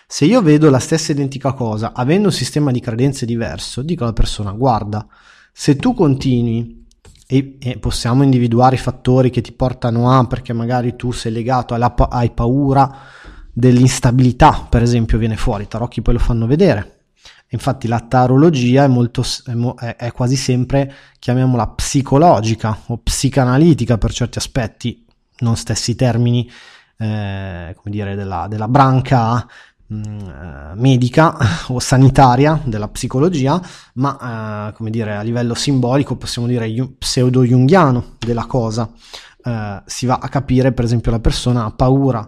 Se io vedo la stessa identica cosa, avendo un sistema di credenze diverso, dico alla persona, guarda, se tu continui e, e, possiamo individuare i fattori che ti portano a, perché magari tu sei legato, alla, hai paura dell'instabilità, per esempio, viene fuori, i tarocchi poi lo fanno vedere. Infatti la tarologia è, molto, è, è quasi sempre, chiamiamola psicologica o psicanalitica per certi aspetti, non stessi termini, eh, come dire, della, della branca mh, mm, eh, medica o sanitaria della psicologia, ma eh, come dire, a livello simbolico possiamo dire pseudo-junghiano della cosa. Eh, si va a capire, per esempio, la persona ha paura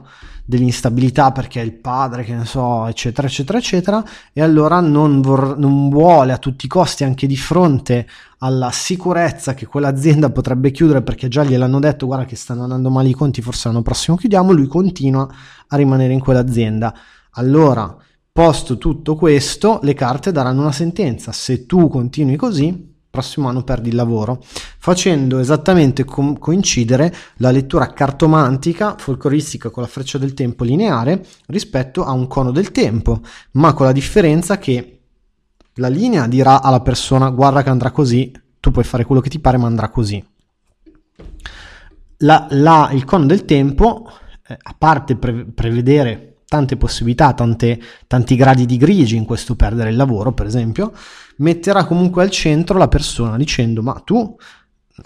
dell'instabilità perché è il padre, che ne so, eccetera, eccetera, eccetera, e allora non, vor- non vuole a tutti i costi, anche di fronte alla sicurezza che quell'azienda potrebbe chiudere perché già gliel'hanno detto, guarda che stanno andando male i conti, forse l'anno prossimo chiudiamo, lui continua a rimanere in quell'azienda. Allora, posto tutto questo, le carte daranno una sentenza. Se tu continui così, prossimo anno perdi il lavoro, facendo esattamente co- coincidere la lettura cartomantica, folcloristica con la freccia del tempo lineare rispetto a un cono del tempo, ma con la differenza che la linea dirà alla persona guarda che andrà così, tu puoi fare quello che ti pare ma andrà così. La, la, il cono del tempo, eh, a parte pre- prevedere tante possibilità, tante, tanti gradi di grigi in questo perdere il lavoro, per esempio, metterà comunque al centro la persona dicendo ma tu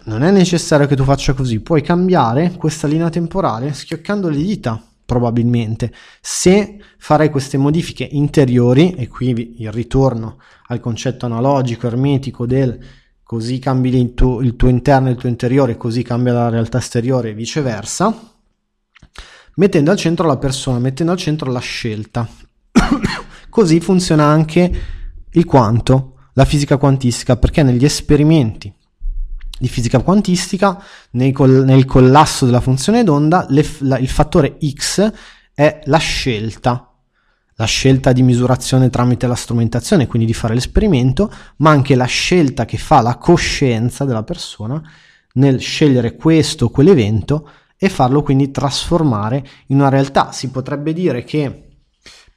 non è necessario che tu faccia così, puoi cambiare questa linea temporale schioccando le dita probabilmente. Se farai queste modifiche interiori e qui il ritorno al concetto analogico ermetico del così cambi il tuo, il tuo interno e il tuo interiore così cambia la realtà esteriore e viceversa mettendo al centro la persona mettendo al centro la scelta. Così funziona anche il quanto la fisica quantistica perché negli esperimenti di fisica quantistica, col- nel collasso della funzione d'onda, le, la, il fattore x è la scelta, la scelta di misurazione tramite la strumentazione, quindi di fare l'esperimento, ma anche la scelta che fa la coscienza della persona nel scegliere questo o quell'evento e farlo quindi trasformare in una realtà. Si potrebbe dire che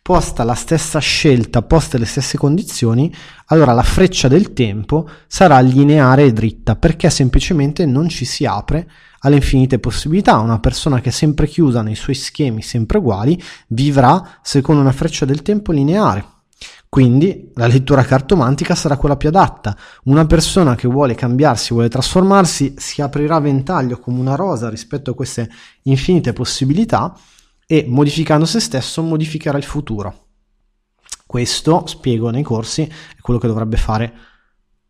posta la stessa scelta, poste le stesse condizioni, allora la freccia del tempo sarà lineare e dritta perché semplicemente non ci si apre alle infinite possibilità. Una persona che è sempre chiusa nei suoi schemi sempre uguali vivrà secondo una freccia del tempo lineare. Quindi la lettura cartomantica sarà quella più adatta. Una persona che vuole cambiarsi, vuole trasformarsi, si aprirà a ventaglio come una rosa rispetto a queste infinite possibilità e modificando se stesso modificherà il futuro. Questo, spiego nei corsi, è quello che dovrebbe fare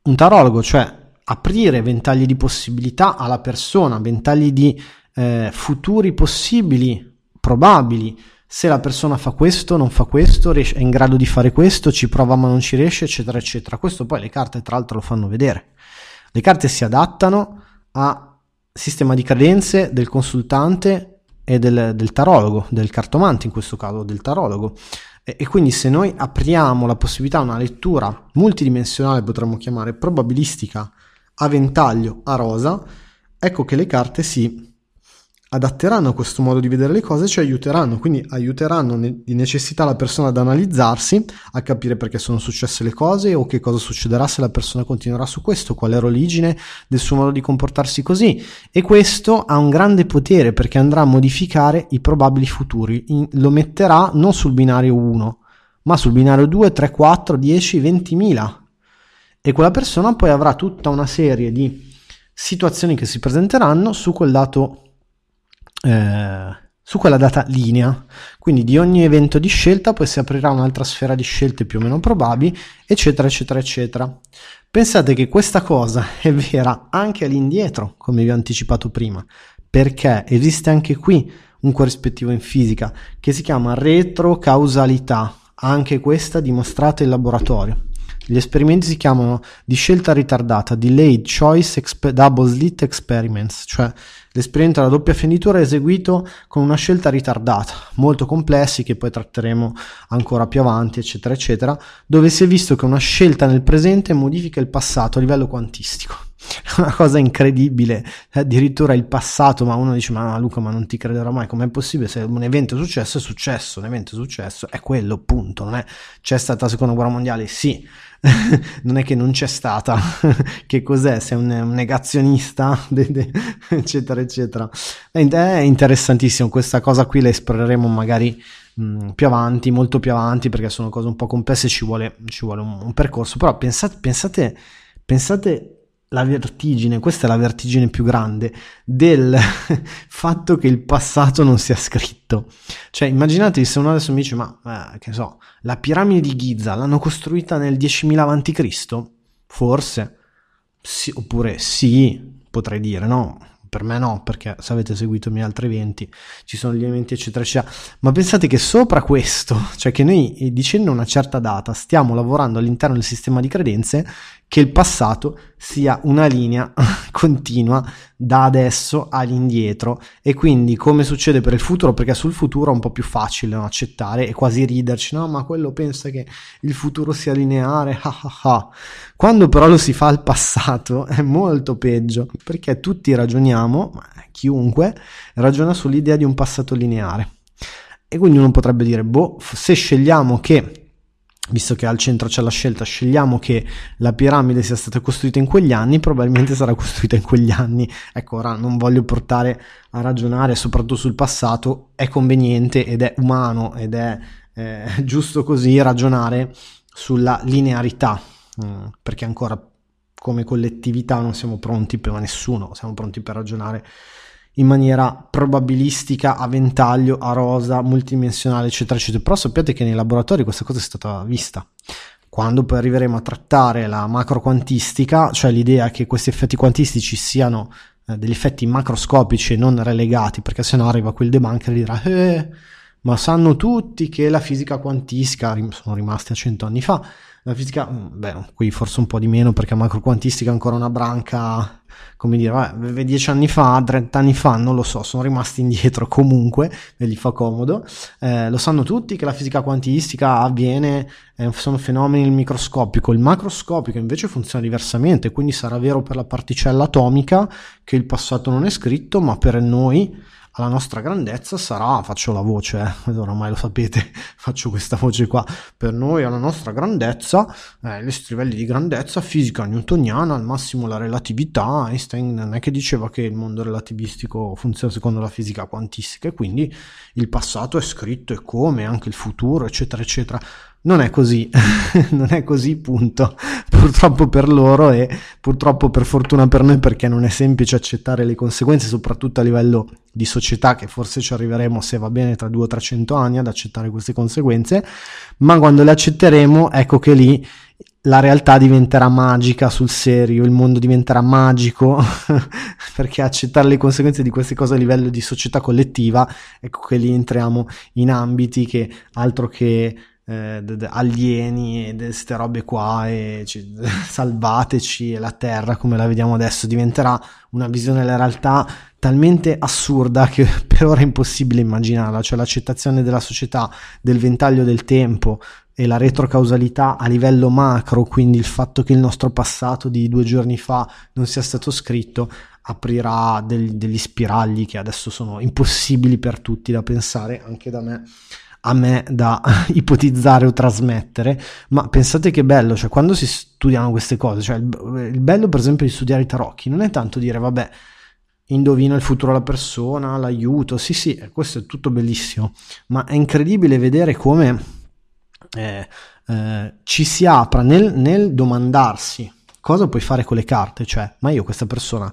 un tarologo, cioè aprire ventagli di possibilità alla persona, ventagli di eh, futuri possibili, probabili. Se la persona fa questo, non fa questo, è in grado di fare questo, ci prova ma non ci riesce, eccetera, eccetera. Questo poi le carte, tra l'altro, lo fanno vedere. Le carte si adattano al sistema di credenze del consultante e del, del tarologo, del cartomante in questo caso, del tarologo. E, e quindi se noi apriamo la possibilità a una lettura multidimensionale, potremmo chiamare probabilistica a ventaglio, a rosa, ecco che le carte si adatteranno a questo modo di vedere le cose ci aiuteranno, quindi aiuteranno di necessità la persona ad analizzarsi, a capire perché sono successe le cose o che cosa succederà se la persona continuerà su questo, qual è l'origine del suo modo di comportarsi così. E questo ha un grande potere perché andrà a modificare i probabili futuri, lo metterà non sul binario 1, ma sul binario 2, 3, 4, 10, 20.000. E quella persona poi avrà tutta una serie di situazioni che si presenteranno su quel dato eh, su quella data linea. Quindi di ogni evento di scelta poi si aprirà un'altra sfera di scelte più o meno probabili, eccetera, eccetera, eccetera. Pensate che questa cosa è vera anche all'indietro, come vi ho anticipato prima, perché esiste anche qui un corrispettivo in fisica che si chiama retrocausalità, anche questa dimostrata in laboratorio. Gli esperimenti si chiamano di scelta ritardata, Delayed Choice Exp- Double Slit Experiments, cioè l'esperimento della doppia fenditura è eseguito con una scelta ritardata, molto complessi che poi tratteremo ancora più avanti, eccetera, eccetera, dove si è visto che una scelta nel presente modifica il passato a livello quantistico. È una cosa incredibile, addirittura il passato, ma uno dice ma Luca ma non ti crederò mai, com'è possibile se un evento è successo è successo, un evento è successo è quello, punto, non è c'è stata la seconda guerra mondiale, sì, non è che non c'è stata, che cos'è? Sei un, un negazionista, eccetera, eccetera. È interessantissimo, questa cosa qui la esploreremo magari mh, più avanti, molto più avanti, perché sono cose un po' complesse, ci vuole, ci vuole un, un percorso, però pensate, pensate, pensate la vertigine, questa è la vertigine più grande del fatto che il passato non sia scritto. Cioè, immaginatevi se uno adesso mi dice, ma eh, che so, la piramide di Giza l'hanno costruita nel 10.000 a.C.? Forse. Sì, oppure sì, potrei dire, no? Per me no, perché se avete seguito i miei altri eventi ci sono gli elementi eccetera eccetera. Ma pensate che sopra questo, cioè che noi eh, dicendo una certa data stiamo lavorando all'interno del sistema di credenze che il passato sia una linea continua da adesso all'indietro. E quindi come succede per il futuro? Perché sul futuro è un po' più facile no? accettare e quasi riderci no ma quello pensa che il futuro sia lineare quando però lo si fa al passato è molto peggio perché tutti ragioniamo chiunque ragiona sull'idea di un passato lineare. E quindi uno potrebbe dire boh se scegliamo che visto che al centro c'è la scelta, scegliamo che la piramide sia stata costruita in quegli anni, probabilmente sarà costruita in quegli anni. Ecco, ora non voglio portare a ragionare soprattutto sul passato, è conveniente ed è umano ed è eh, giusto così ragionare sulla linearità, mm, perché ancora come collettività non siamo pronti per nessuno, siamo pronti per ragionare in maniera probabilistica, a ventaglio, a rosa, multidimensionale, eccetera, eccetera. Però sappiate che nei laboratori questa cosa è stata vista. Quando poi arriveremo a trattare la macroquantistica, cioè l'idea che questi effetti quantistici siano eh, degli effetti macroscopici e non relegati, perché sennò arriva quel debunker e dirà eh, ma sanno tutti che la fisica quantistica, sono rimasti a cento anni fa, la fisica, mm, beh, qui forse un po' di meno perché macroquantistica è ancora una branca, come dire, vabbè, dieci anni fa, 30 anni fa, non lo so, sono rimasti indietro comunque e gli fa comodo. Eh, lo sanno tutti che la fisica quantistica avviene, eh, sono fenomeni microscopico, il macroscopico invece funziona diversamente, quindi sarà vero per la particella atomica che il passato non è scritto, ma per noi alla nostra grandezza sarà, faccio la voce, eh, oramai lo sapete, faccio questa voce qua, per noi alla nostra grandezza, eh, gli livelli di grandezza, fisica newtoniana, al massimo la relatività, Einstein non è che diceva che il mondo relativistico funziona secondo la fisica quantistica e quindi il passato è scritto e come, anche il futuro, eccetera, eccetera. Non è così, non è così, punto. Purtroppo per loro e purtroppo per fortuna per noi perché non è semplice accettare le conseguenze, soprattutto a livello di società, che forse ci arriveremo se va bene tra 200 o 300 anni ad accettare queste conseguenze, ma quando le accetteremo, ecco che lì la realtà diventerà magica sul serio, il mondo diventerà magico, perché accettare le conseguenze di queste cose a livello di società collettiva, ecco che lì entriamo in ambiti che altro che eh, d- d- alieni e queste robe qua e c- salvateci e la terra come la vediamo adesso diventerà una visione della realtà talmente assurda che per ora è impossibile immaginarla, cioè l'accettazione della società, del ventaglio del tempo e la retrocausalità a livello macro, quindi il fatto che il nostro passato di due giorni fa non sia stato scritto, aprirà del, degli spiragli che adesso sono impossibili per tutti da pensare, anche da me a me da ipotizzare o trasmettere, ma pensate che bello, cioè quando si studiano queste cose, cioè il, il bello per esempio di studiare i tarocchi non è tanto dire vabbè, indovina il futuro della persona, l'aiuto, sì sì, questo è tutto bellissimo, ma è incredibile vedere come eh, eh, ci si apra nel, nel domandarsi cosa puoi fare con le carte, cioè ma io questa persona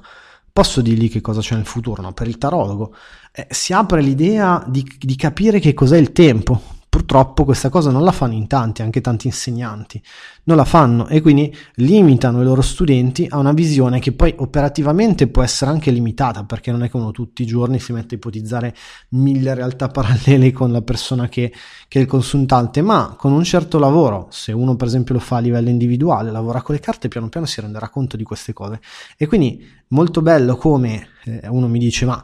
posso dirgli che cosa c'è nel futuro, no? Per il tarologo eh, si apre l'idea di, di capire che cos'è il tempo. Purtroppo questa cosa non la fanno in tanti, anche tanti insegnanti non la fanno e quindi limitano i loro studenti a una visione che poi operativamente può essere anche limitata perché non è che uno tutti i giorni si mette a ipotizzare mille realtà parallele con la persona che, che è il consultante, ma con un certo lavoro, se uno per esempio lo fa a livello individuale, lavora con le carte, piano piano si renderà conto di queste cose. E quindi molto bello come eh, uno mi dice ma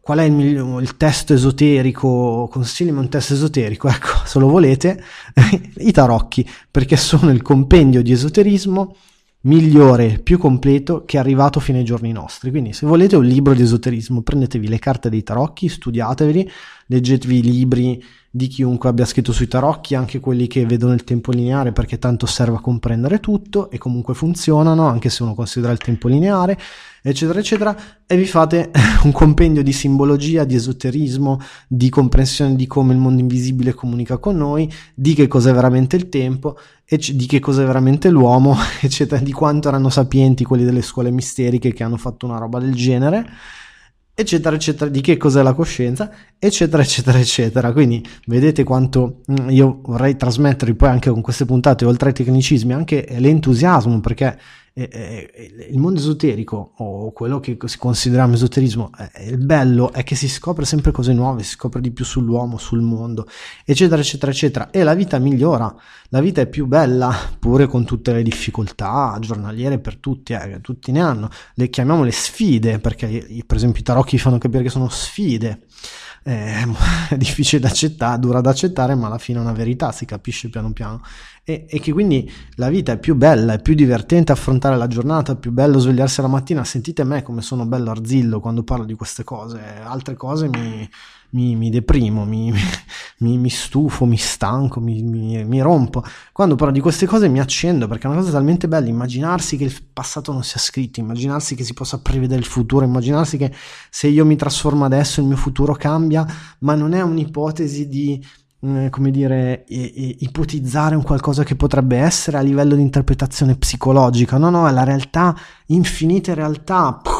qual è il, il testo esoterico, consigliami un testo esoterico, ecco, se lo volete, i tarocchi, perché sono il compendio di esoterismo migliore, più completo che è arrivato fino ai giorni nostri. Quindi se volete un libro di esoterismo, prendetevi le carte dei tarocchi, studiatevi, leggetevi i libri di chiunque abbia scritto sui tarocchi, anche quelli che vedono il tempo lineare perché tanto serve a comprendere tutto e comunque funzionano, anche se uno considera il tempo lineare, eccetera, eccetera, e vi fate un compendio di simbologia, di esoterismo, di comprensione di come il mondo invisibile comunica con noi, di che cos'è veramente il tempo, di che cos'è veramente l'uomo, eccetera, di quanto erano sapienti quelli delle scuole misteriche che hanno fatto una roba del genere eccetera, eccetera, di che cos'è la coscienza, eccetera, eccetera, eccetera. Quindi vedete quanto mm, io vorrei trasmettere poi anche con queste puntate, oltre ai tecnicismi, anche l'entusiasmo, perché eh, eh, il mondo esoterico o quello che si considera esoterismo, eh, il bello è che si scopre sempre cose nuove, si scopre di più sull'uomo, sul mondo, eccetera, eccetera, eccetera, e la vita migliora, la vita è più bella, pure con tutte le difficoltà giornaliere per tutti, eh, tutti ne hanno, le chiamiamo sfide, perché per esempio i tarocchi fanno capire che sono sfide è difficile da accettare, dura da accettare, ma alla fine è una verità, si capisce piano piano. E, e, che quindi la vita è più bella, è più divertente affrontare la giornata, è più bello svegliarsi la mattina. Sentite me come sono bello arzillo quando parlo di queste cose, altre cose mi mi, mi deprimo, mi, mi, mi, stufo, mi stanco, mi, rompo. Quando parlo di queste cose mi accendo perché è una cosa talmente bella immaginarsi che il passato non sia scritto, immaginarsi che si possa prevedere il futuro, immaginarsi che se io mi trasformo adesso il mio futuro cambia, ma non è un'ipotesi di mm, come dire, ipotizzare un qualcosa che potrebbe essere a livello di interpretazione psicologica. No, no, è la realtà, infinite realtà. Puh,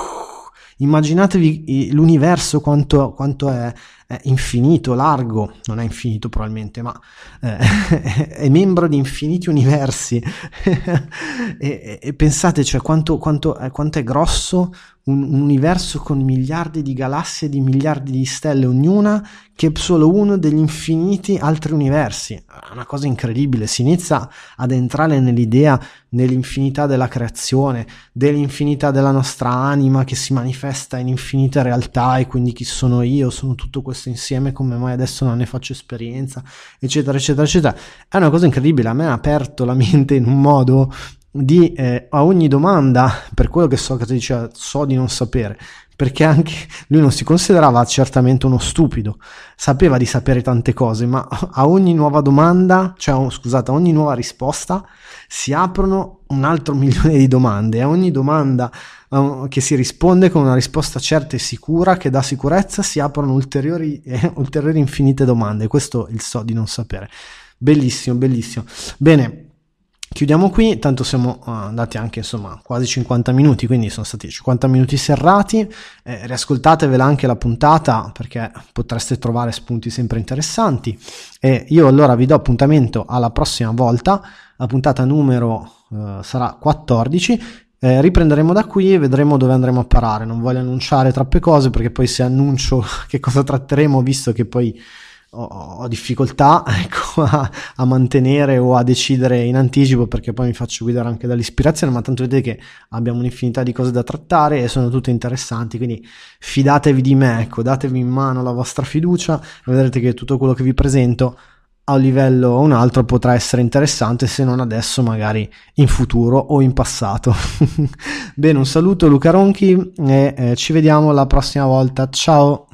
immaginatevi l'universo quanto, quanto è, è infinito, largo, non è infinito probabilmente, ma eh, è membro di infiniti universi. e, e, pensate, cioè, quanto, quanto, eh, quanto è grosso un, un, universo con miliardi di galassie, di miliardi di stelle ognuna, che è solo uno degli infiniti altri universi. È una cosa incredibile, si inizia ad entrare nell'idea, nell'infinità della creazione, dell'infinità della nostra anima che si manifesta in infinite realtà e quindi chi sono io, sono tutto questo insieme, come mai adesso non ne faccio esperienza, eccetera, eccetera, eccetera. È una cosa incredibile, a me ha aperto la mente in un modo di eh, a ogni domanda, per quello che Socrate diceva, so di non sapere, perché anche lui non si considerava certamente uno stupido, sapeva di sapere tante cose, ma a ogni nuova domanda, cioè scusate, a ogni nuova risposta si aprono un altro milione di domande a ogni domanda uh, che si risponde con una risposta certa e sicura che dà sicurezza si aprono ulteriori, eh, ulteriori infinite domande. Questo il so di non sapere. Bellissimo, bellissimo. Bene, Chiudiamo qui, tanto siamo uh, andati anche insomma quasi 50 minuti, quindi sono stati 50 minuti serrati. Eh, riascoltatevela anche la puntata perché potreste trovare spunti sempre interessanti. E io allora vi do appuntamento alla prossima volta. La puntata numero uh, sarà 14. Eh, riprenderemo da qui e vedremo dove andremo a parare. Non voglio annunciare troppe cose perché poi se annuncio che cosa tratteremo, visto che poi ho, difficoltà ecco, a, a, mantenere o a decidere in anticipo perché poi mi faccio guidare anche dall'ispirazione, ma tanto vedete che abbiamo un'infinità di cose da trattare e sono tutte interessanti, quindi fidatevi di me, ecco, datevi in mano la vostra fiducia e vedrete che tutto quello che vi presento a un livello o un altro potrà essere interessante se non adesso magari in futuro o in passato. Bene un saluto Luca Ronchi e eh, ci vediamo la prossima volta. Ciao